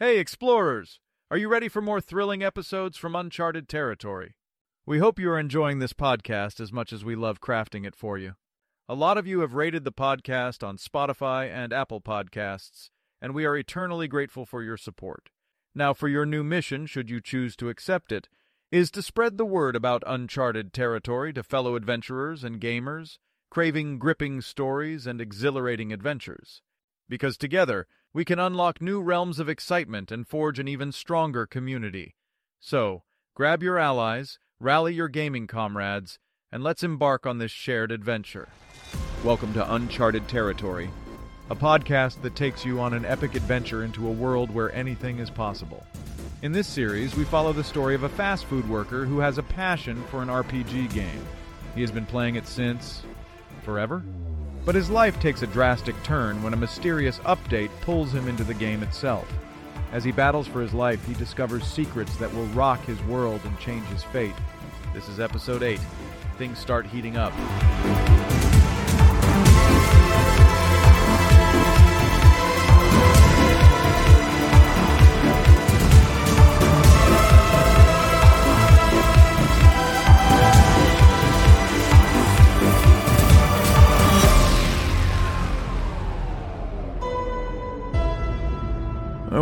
Hey, explorers! Are you ready for more thrilling episodes from Uncharted Territory? We hope you are enjoying this podcast as much as we love crafting it for you. A lot of you have rated the podcast on Spotify and Apple Podcasts, and we are eternally grateful for your support. Now, for your new mission, should you choose to accept it, is to spread the word about Uncharted Territory to fellow adventurers and gamers, craving gripping stories and exhilarating adventures. Because together, we can unlock new realms of excitement and forge an even stronger community. So, grab your allies, rally your gaming comrades, and let's embark on this shared adventure. Welcome to Uncharted Territory, a podcast that takes you on an epic adventure into a world where anything is possible. In this series, we follow the story of a fast food worker who has a passion for an RPG game. He has been playing it since. forever? But his life takes a drastic turn when a mysterious update pulls him into the game itself. As he battles for his life, he discovers secrets that will rock his world and change his fate. This is episode 8. Things start heating up.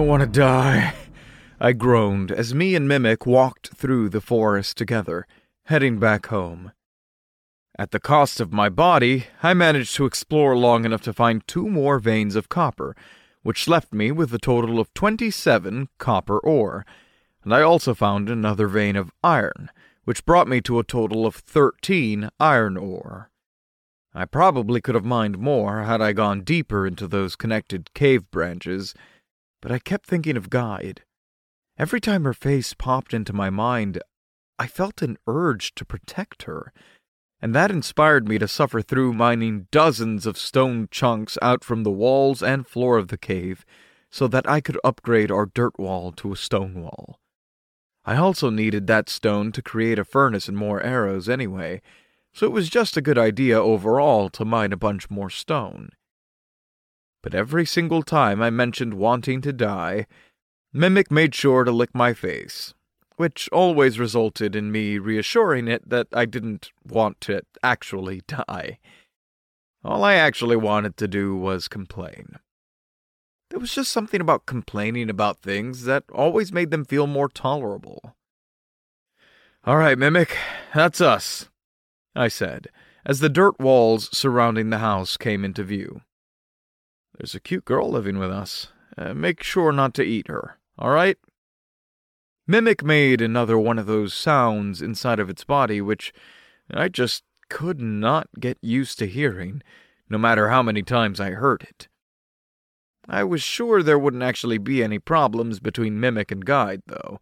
I want to die. I groaned as me and Mimic walked through the forest together, heading back home. At the cost of my body, I managed to explore long enough to find two more veins of copper, which left me with a total of 27 copper ore, and I also found another vein of iron, which brought me to a total of 13 iron ore. I probably could have mined more had I gone deeper into those connected cave branches but I kept thinking of Guide. Every time her face popped into my mind, I felt an urge to protect her, and that inspired me to suffer through mining dozens of stone chunks out from the walls and floor of the cave so that I could upgrade our dirt wall to a stone wall. I also needed that stone to create a furnace and more arrows anyway, so it was just a good idea overall to mine a bunch more stone but every single time I mentioned wanting to die, Mimic made sure to lick my face, which always resulted in me reassuring it that I didn't want to actually die. All I actually wanted to do was complain. There was just something about complaining about things that always made them feel more tolerable. All right, Mimic, that's us, I said, as the dirt walls surrounding the house came into view. There's a cute girl living with us. Uh, make sure not to eat her, all right? Mimic made another one of those sounds inside of its body, which I just could not get used to hearing, no matter how many times I heard it. I was sure there wouldn't actually be any problems between Mimic and Guide, though.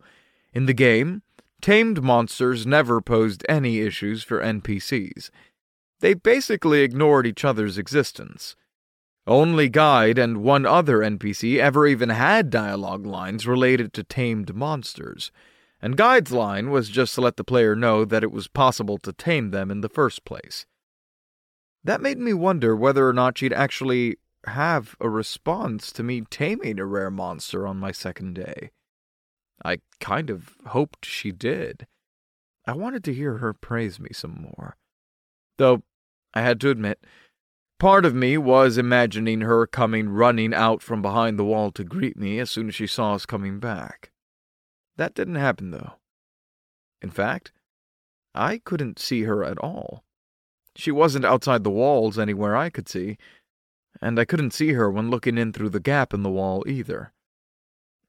In the game, tamed monsters never posed any issues for NPCs. They basically ignored each other's existence. Only Guide and one other NPC ever even had dialogue lines related to tamed monsters, and Guide's line was just to let the player know that it was possible to tame them in the first place. That made me wonder whether or not she'd actually have a response to me taming a rare monster on my second day. I kind of hoped she did. I wanted to hear her praise me some more. Though, I had to admit, Part of me was imagining her coming running out from behind the wall to greet me as soon as she saw us coming back. That didn't happen, though. In fact, I couldn't see her at all. She wasn't outside the walls anywhere I could see, and I couldn't see her when looking in through the gap in the wall either.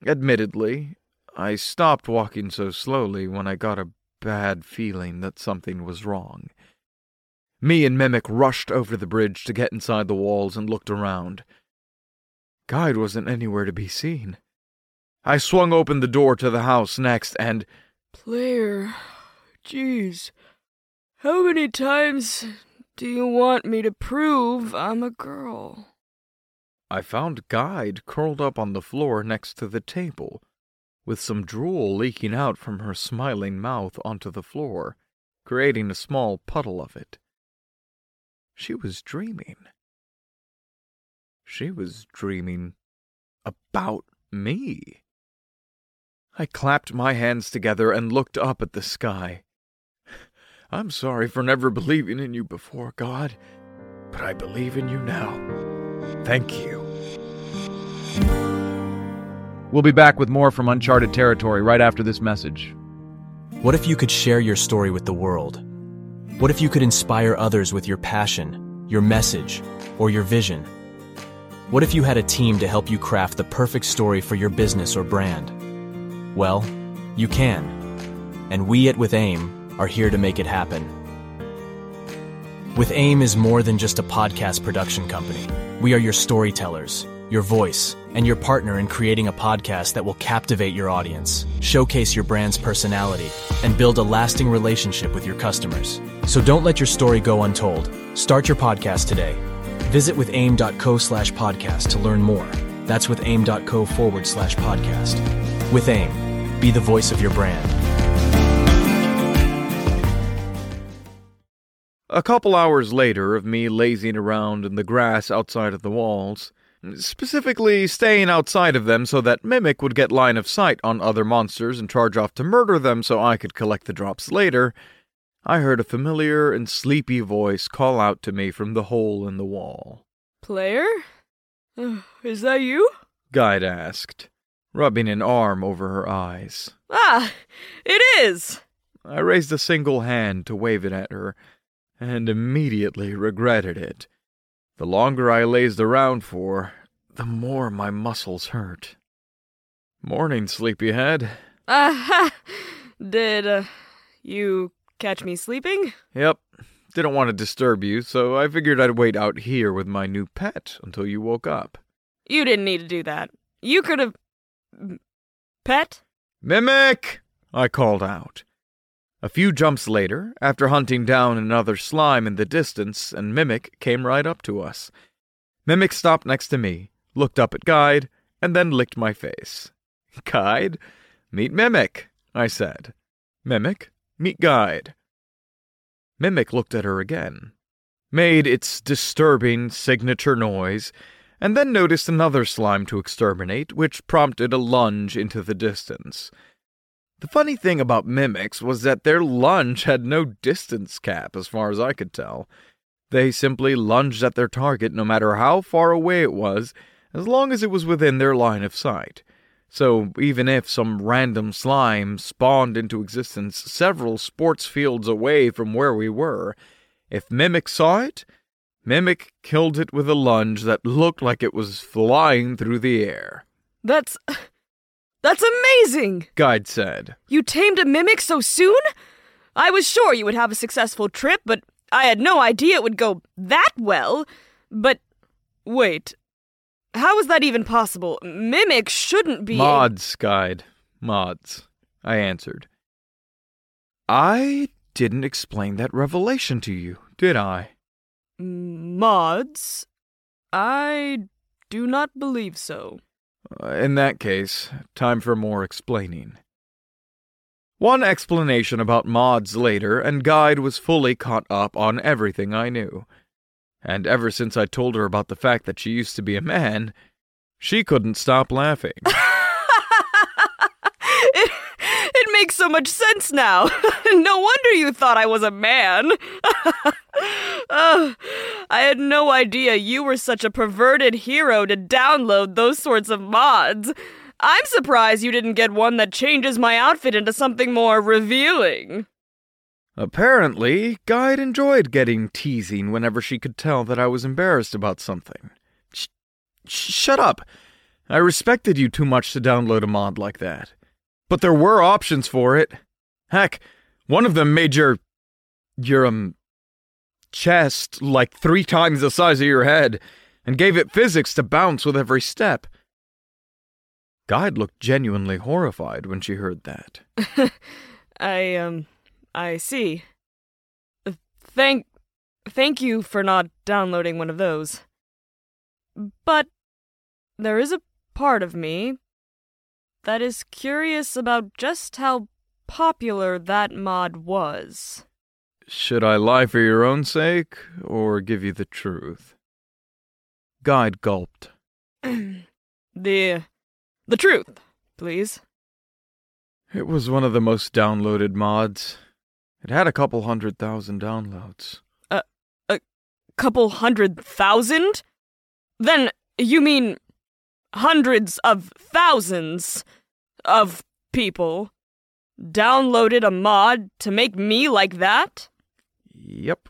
Admittedly, I stopped walking so slowly when I got a bad feeling that something was wrong. Me and Mimic rushed over the bridge to get inside the walls and looked around. Guide wasn't anywhere to be seen. I swung open the door to the house next and. Player, jeez, how many times do you want me to prove I'm a girl? I found Guide curled up on the floor next to the table, with some drool leaking out from her smiling mouth onto the floor, creating a small puddle of it. She was dreaming. She was dreaming about me. I clapped my hands together and looked up at the sky. I'm sorry for never believing in you before, God, but I believe in you now. Thank you. We'll be back with more from Uncharted Territory right after this message. What if you could share your story with the world? What if you could inspire others with your passion, your message, or your vision? What if you had a team to help you craft the perfect story for your business or brand? Well, you can. And we at With AIM are here to make it happen. With AIM is more than just a podcast production company. We are your storytellers, your voice, and your partner in creating a podcast that will captivate your audience, showcase your brand's personality, and build a lasting relationship with your customers. So don't let your story go untold. Start your podcast today. Visit withaim.co slash podcast to learn more. That's with withaim.co forward slash podcast. With AIM, be the voice of your brand. A couple hours later of me lazing around in the grass outside of the walls, specifically staying outside of them so that Mimic would get line of sight on other monsters and charge off to murder them so I could collect the drops later, I heard a familiar and sleepy voice call out to me from the hole in the wall. Player? Is that you? Guide asked, rubbing an arm over her eyes. Ah, it is! I raised a single hand to wave it at her, and immediately regretted it. The longer I lazed around for, the more my muscles hurt. Morning, sleepyhead. Ah, did uh, you catch me sleeping? Yep. Didn't want to disturb you, so I figured I'd wait out here with my new pet until you woke up. You didn't need to do that. You could have. Pet? Mimic! I called out. A few jumps later, after hunting down another slime in the distance, and Mimic came right up to us. Mimic stopped next to me, looked up at Guide, and then licked my face. Guide? Meet Mimic, I said. Mimic, meet Guide. Mimic looked at her again, made its disturbing signature noise, and then noticed another slime to exterminate, which prompted a lunge into the distance. The funny thing about mimics was that their lunge had no distance cap, as far as I could tell. They simply lunged at their target no matter how far away it was, as long as it was within their line of sight. So even if some random slime spawned into existence several sports fields away from where we were, if Mimic saw it, Mimic killed it with a lunge that looked like it was flying through the air. That's. That's amazing! Guide said. You tamed a mimic so soon? I was sure you would have a successful trip, but I had no idea it would go that well. But wait, how is that even possible? Mimic shouldn't be. Mods, Guide. Mods, I answered. I didn't explain that revelation to you, did I? Mods? I do not believe so. In that case, time for more explaining. One explanation about mods later, and Guide was fully caught up on everything I knew. And ever since I told her about the fact that she used to be a man, she couldn't stop laughing. it, it makes so much sense now. no wonder you thought I was a man. oh, I had no idea you were such a perverted hero to download those sorts of mods. I'm surprised you didn't get one that changes my outfit into something more revealing. Apparently, Guide enjoyed getting teasing whenever she could tell that I was embarrassed about something. Sh- shut up. I respected you too much to download a mod like that. But there were options for it. Heck, one of them made your. your, um. chest like three times the size of your head, and gave it physics to bounce with every step. Guide looked genuinely horrified when she heard that. I, um. I see. Thank. Thank you for not downloading one of those. But there is a part of me that is curious about just how popular that mod was. Should I lie for your own sake, or give you the truth? Guide gulped. the. the truth, please. It was one of the most downloaded mods. It had a couple hundred thousand downloads. A. Uh, a couple hundred thousand? Then you mean hundreds of thousands of people downloaded a mod to make me like that? Yep.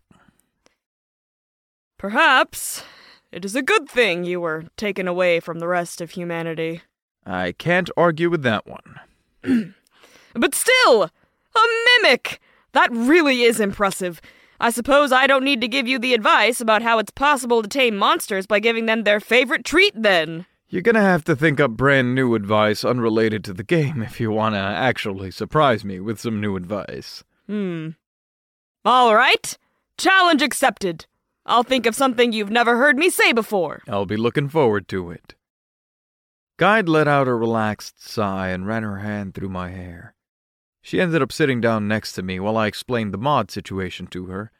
Perhaps it is a good thing you were taken away from the rest of humanity. I can't argue with that one. But still, a mimic! That really is impressive. I suppose I don't need to give you the advice about how it's possible to tame monsters by giving them their favorite treat, then. You're gonna have to think up brand new advice unrelated to the game if you wanna actually surprise me with some new advice. Hmm. All right. Challenge accepted. I'll think of something you've never heard me say before. I'll be looking forward to it. Guide let out a relaxed sigh and ran her hand through my hair. She ended up sitting down next to me while I explained the mod situation to her,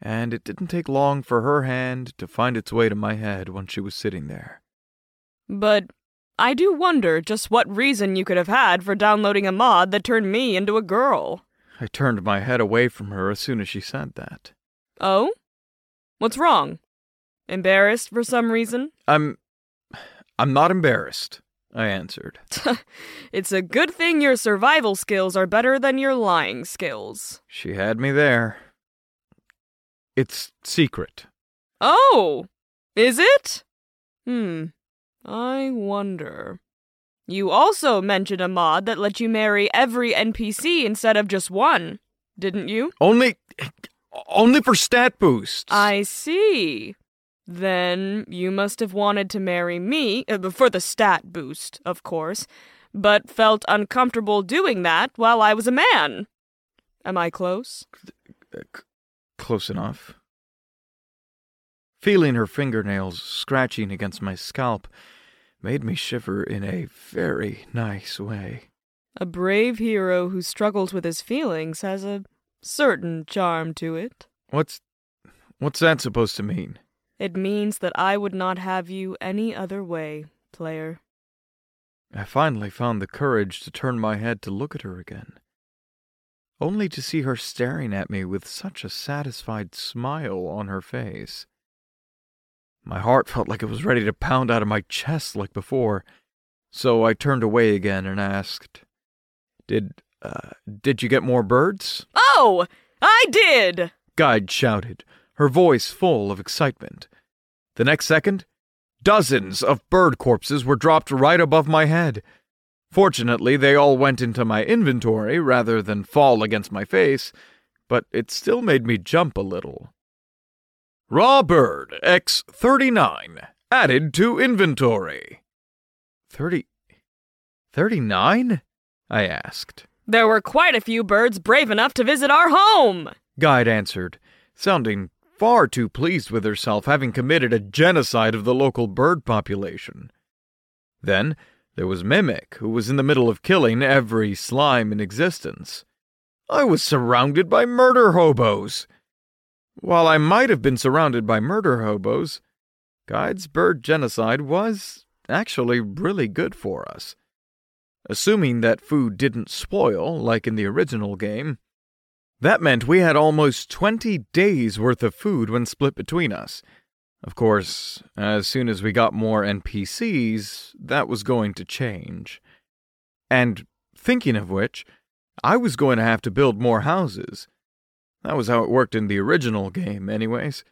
and it didn't take long for her hand to find its way to my head when she was sitting there. But I do wonder just what reason you could have had for downloading a mod that turned me into a girl. I turned my head away from her as soon as she said that. Oh? What's wrong? Embarrassed for some reason? I'm. I'm not embarrassed, I answered. it's a good thing your survival skills are better than your lying skills. She had me there. It's secret. Oh! Is it? Hmm. I wonder. You also mentioned a mod that let you marry every NPC instead of just one, didn't you? Only. Only for stat boosts. I see. Then you must have wanted to marry me, uh, for the stat boost, of course, but felt uncomfortable doing that while I was a man. Am I close? Close enough. Feeling her fingernails scratching against my scalp made me shiver in a very nice way. A brave hero who struggles with his feelings has a certain charm to it. What's. what's that supposed to mean? It means that I would not have you any other way, player. I finally found the courage to turn my head to look at her again, only to see her staring at me with such a satisfied smile on her face. My heart felt like it was ready to pound out of my chest like before, so I turned away again and asked, Did, uh, did you get more birds? Oh, I did! Guide shouted, her voice full of excitement. The next second, dozens of bird corpses were dropped right above my head. Fortunately, they all went into my inventory rather than fall against my face, but it still made me jump a little. Raw bird X39 added to inventory. Thirty. Thirty-nine? I asked. There were quite a few birds brave enough to visit our home. Guide answered, sounding far too pleased with herself having committed a genocide of the local bird population. Then there was Mimic, who was in the middle of killing every slime in existence. I was surrounded by murder hobos. While I might have been surrounded by murder hobos, Guide's bird genocide was actually really good for us. Assuming that food didn't spoil, like in the original game, that meant we had almost 20 days worth of food when split between us. Of course, as soon as we got more NPCs, that was going to change. And thinking of which, I was going to have to build more houses. That was how it worked in the original game, anyways.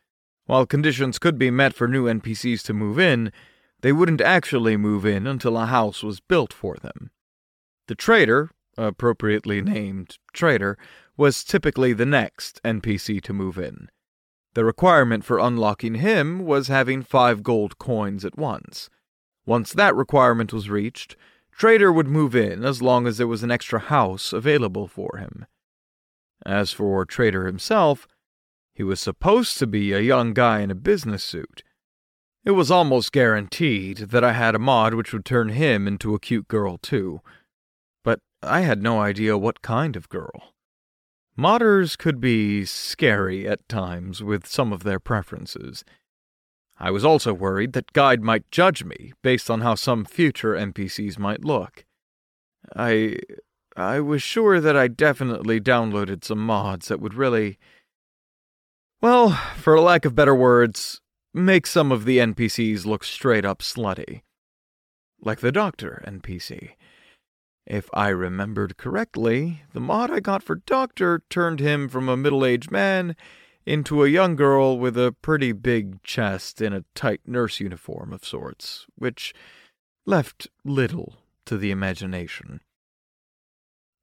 While conditions could be met for new NPCs to move in, they wouldn't actually move in until a house was built for them. The trader, appropriately named Trader, was typically the next NPC to move in. The requirement for unlocking him was having five gold coins at once. Once that requirement was reached, Trader would move in as long as there was an extra house available for him. As for Trader himself, he was supposed to be a young guy in a business suit. It was almost guaranteed that I had a mod which would turn him into a cute girl, too. But I had no idea what kind of girl. Modders could be scary at times with some of their preferences. I was also worried that Guide might judge me based on how some future NPCs might look. I I was sure that I definitely downloaded some mods that would really, well, for lack of better words, make some of the NPCs look straight up slutty. Like the Doctor NPC. If I remembered correctly, the mod I got for Doctor turned him from a middle aged man into a young girl with a pretty big chest in a tight nurse uniform of sorts, which left little to the imagination.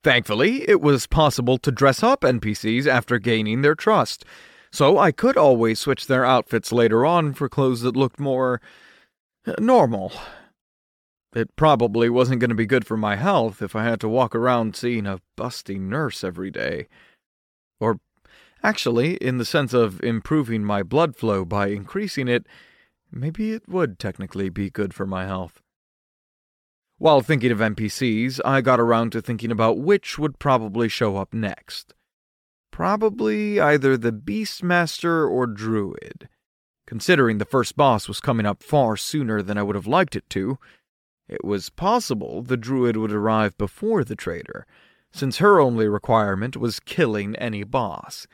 Thankfully, it was possible to dress up NPCs after gaining their trust, so I could always switch their outfits later on for clothes that looked more uh, normal. It probably wasn't going to be good for my health if I had to walk around seeing a busty nurse every day. Or, actually, in the sense of improving my blood flow by increasing it, maybe it would technically be good for my health. While thinking of NPCs, I got around to thinking about which would probably show up next. Probably either the Beastmaster or Druid. Considering the first boss was coming up far sooner than I would have liked it to, it was possible the Druid would arrive before the Trader, since her only requirement was killing any boss.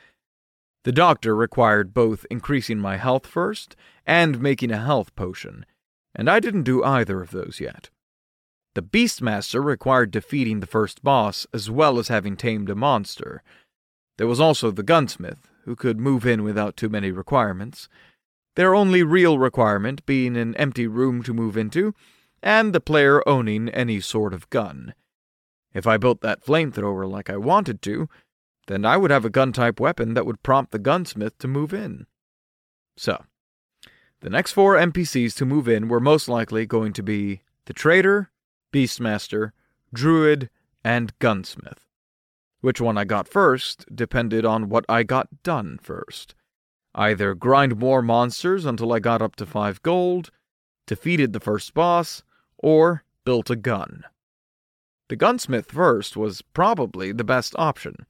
The Doctor required both increasing my health first and making a health potion, and I didn't do either of those yet. The Beastmaster required defeating the first boss as well as having tamed a monster. There was also the gunsmith, who could move in without too many requirements, their only real requirement being an empty room to move into, and the player owning any sort of gun. If I built that flamethrower like I wanted to, then I would have a gun type weapon that would prompt the gunsmith to move in. So, the next four NPCs to move in were most likely going to be the Trader, Beastmaster, Druid, and Gunsmith. Which one I got first depended on what I got done first. Either grind more monsters until I got up to 5 gold, defeated the first boss, or built a gun. The gunsmith first was probably the best option.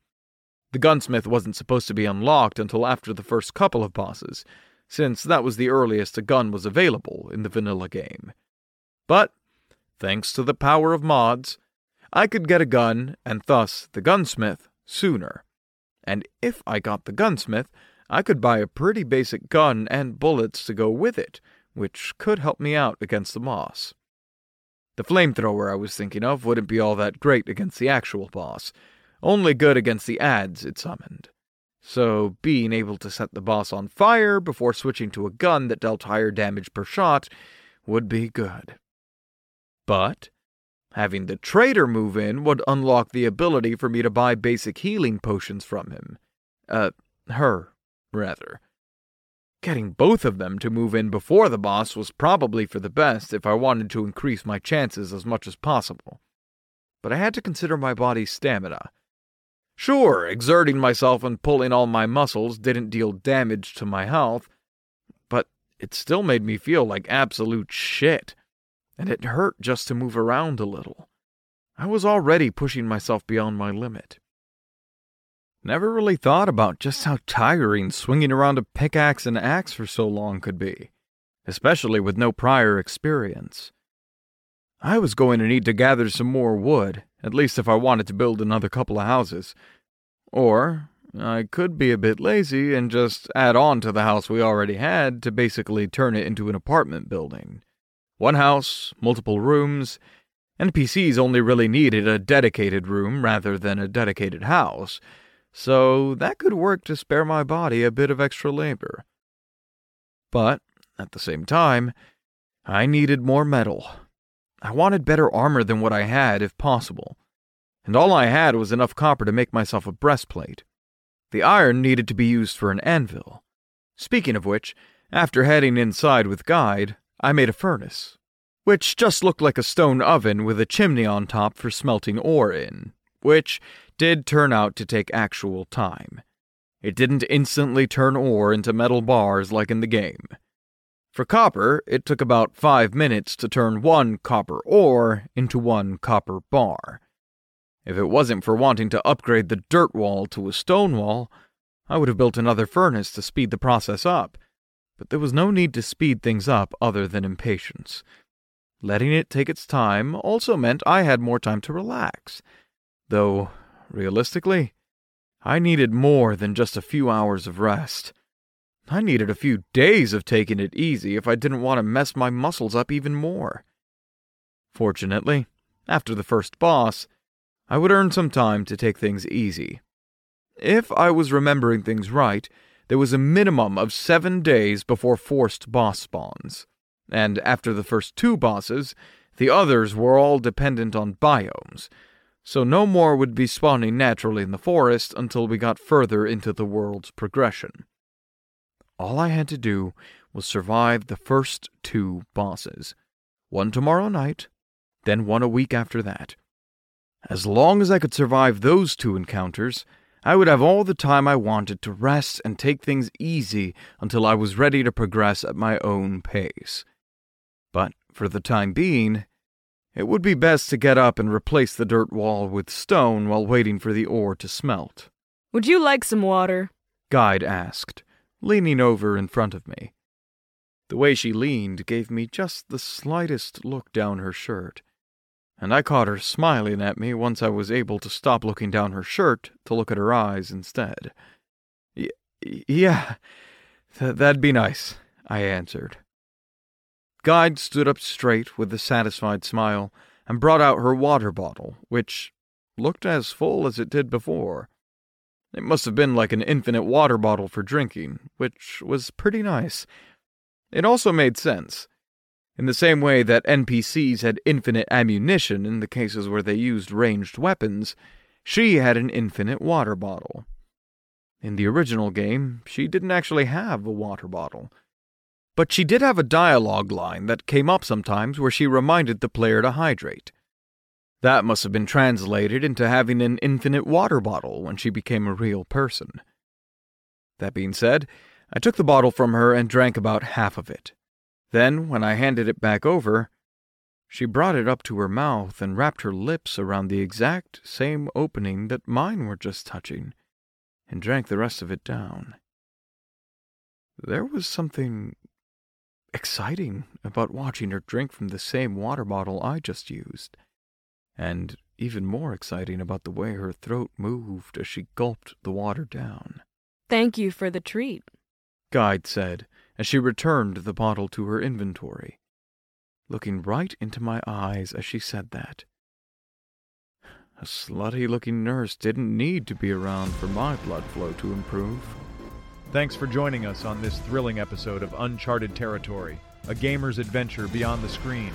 The gunsmith wasn't supposed to be unlocked until after the first couple of bosses, since that was the earliest a gun was available in the vanilla game. But thanks to the power of mods, I could get a gun, and thus the gunsmith, sooner. And if I got the gunsmith, I could buy a pretty basic gun and bullets to go with it, which could help me out against the boss. The flamethrower I was thinking of wouldn't be all that great against the actual boss, only good against the adds it summoned. So, being able to set the boss on fire before switching to a gun that dealt higher damage per shot would be good. But having the trader move in would unlock the ability for me to buy basic healing potions from him. Uh, her, rather. Getting both of them to move in before the boss was probably for the best if I wanted to increase my chances as much as possible. But I had to consider my body's stamina. Sure, exerting myself and pulling all my muscles didn't deal damage to my health, but it still made me feel like absolute shit and it hurt just to move around a little. I was already pushing myself beyond my limit. Never really thought about just how tiring swinging around a pickaxe and axe for so long could be, especially with no prior experience. I was going to need to gather some more wood, at least if I wanted to build another couple of houses. Or I could be a bit lazy and just add on to the house we already had to basically turn it into an apartment building. One house, multiple rooms. NPCs only really needed a dedicated room rather than a dedicated house, so that could work to spare my body a bit of extra labor. But, at the same time, I needed more metal. I wanted better armor than what I had, if possible, and all I had was enough copper to make myself a breastplate. The iron needed to be used for an anvil. Speaking of which, after heading inside with Guide, I made a furnace, which just looked like a stone oven with a chimney on top for smelting ore in, which did turn out to take actual time. It didn't instantly turn ore into metal bars like in the game. For copper, it took about five minutes to turn one copper ore into one copper bar. If it wasn't for wanting to upgrade the dirt wall to a stone wall, I would have built another furnace to speed the process up, but there was no need to speed things up other than impatience. Letting it take its time also meant I had more time to relax. Though, realistically, I needed more than just a few hours of rest. I needed a few days of taking it easy if I didn't want to mess my muscles up even more. Fortunately, after the first boss, I would earn some time to take things easy. If I was remembering things right, there was a minimum of seven days before forced boss spawns. And after the first two bosses, the others were all dependent on biomes, so no more would be spawning naturally in the forest until we got further into the world's progression. All I had to do was survive the first two bosses, one tomorrow night, then one a week after that. As long as I could survive those two encounters, I would have all the time I wanted to rest and take things easy until I was ready to progress at my own pace. But for the time being, it would be best to get up and replace the dirt wall with stone while waiting for the ore to smelt. Would you like some water? Guide asked, leaning over in front of me. The way she leaned gave me just the slightest look down her shirt, and I caught her smiling at me once I was able to stop looking down her shirt to look at her eyes instead. Y- yeah, th- that'd be nice, I answered. Guide stood up straight with a satisfied smile and brought out her water bottle, which looked as full as it did before. It must have been like an infinite water bottle for drinking, which was pretty nice. It also made sense. In the same way that NPCs had infinite ammunition in the cases where they used ranged weapons, she had an infinite water bottle. In the original game, she didn't actually have a water bottle. But she did have a dialogue line that came up sometimes where she reminded the player to hydrate. That must have been translated into having an infinite water bottle when she became a real person. That being said, I took the bottle from her and drank about half of it. Then, when I handed it back over, she brought it up to her mouth and wrapped her lips around the exact same opening that mine were just touching, and drank the rest of it down. There was something exciting about watching her drink from the same water bottle I just used and even more exciting about the way her throat moved as she gulped the water down. Thank you for the treat. Guide said as she returned the bottle to her inventory, looking right into my eyes as she said that. A slutty looking nurse didn't need to be around for my blood flow to improve. Thanks for joining us on this thrilling episode of Uncharted Territory, a gamer's adventure beyond the screen.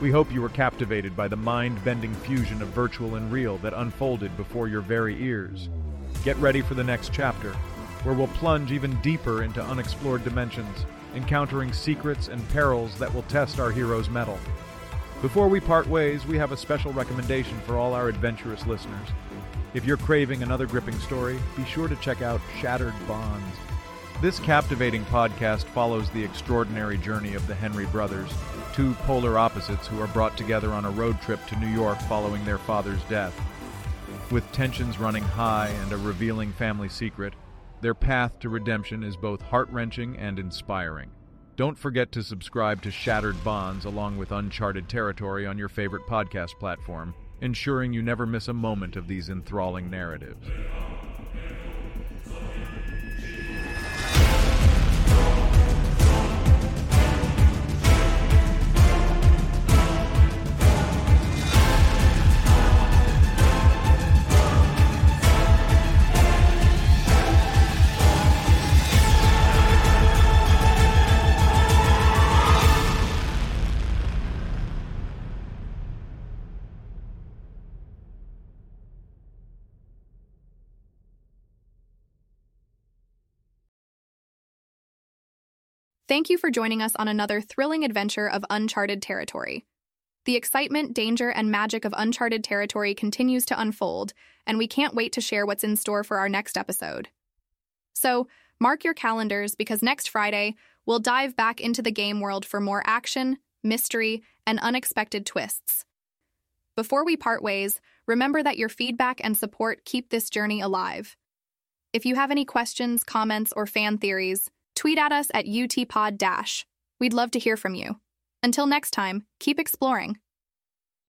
We hope you were captivated by the mind bending fusion of virtual and real that unfolded before your very ears. Get ready for the next chapter, where we'll plunge even deeper into unexplored dimensions, encountering secrets and perils that will test our hero's mettle. Before we part ways, we have a special recommendation for all our adventurous listeners. If you're craving another gripping story, be sure to check out Shattered Bonds. This captivating podcast follows the extraordinary journey of the Henry brothers, two polar opposites who are brought together on a road trip to New York following their father's death. With tensions running high and a revealing family secret, their path to redemption is both heart wrenching and inspiring. Don't forget to subscribe to Shattered Bonds along with Uncharted Territory on your favorite podcast platform, ensuring you never miss a moment of these enthralling narratives. Thank you for joining us on another thrilling adventure of Uncharted Territory. The excitement, danger, and magic of Uncharted Territory continues to unfold, and we can't wait to share what's in store for our next episode. So, mark your calendars because next Friday, we'll dive back into the game world for more action, mystery, and unexpected twists. Before we part ways, remember that your feedback and support keep this journey alive. If you have any questions, comments, or fan theories, tweet at us at UTPod. We'd love to hear from you. Until next time, keep exploring.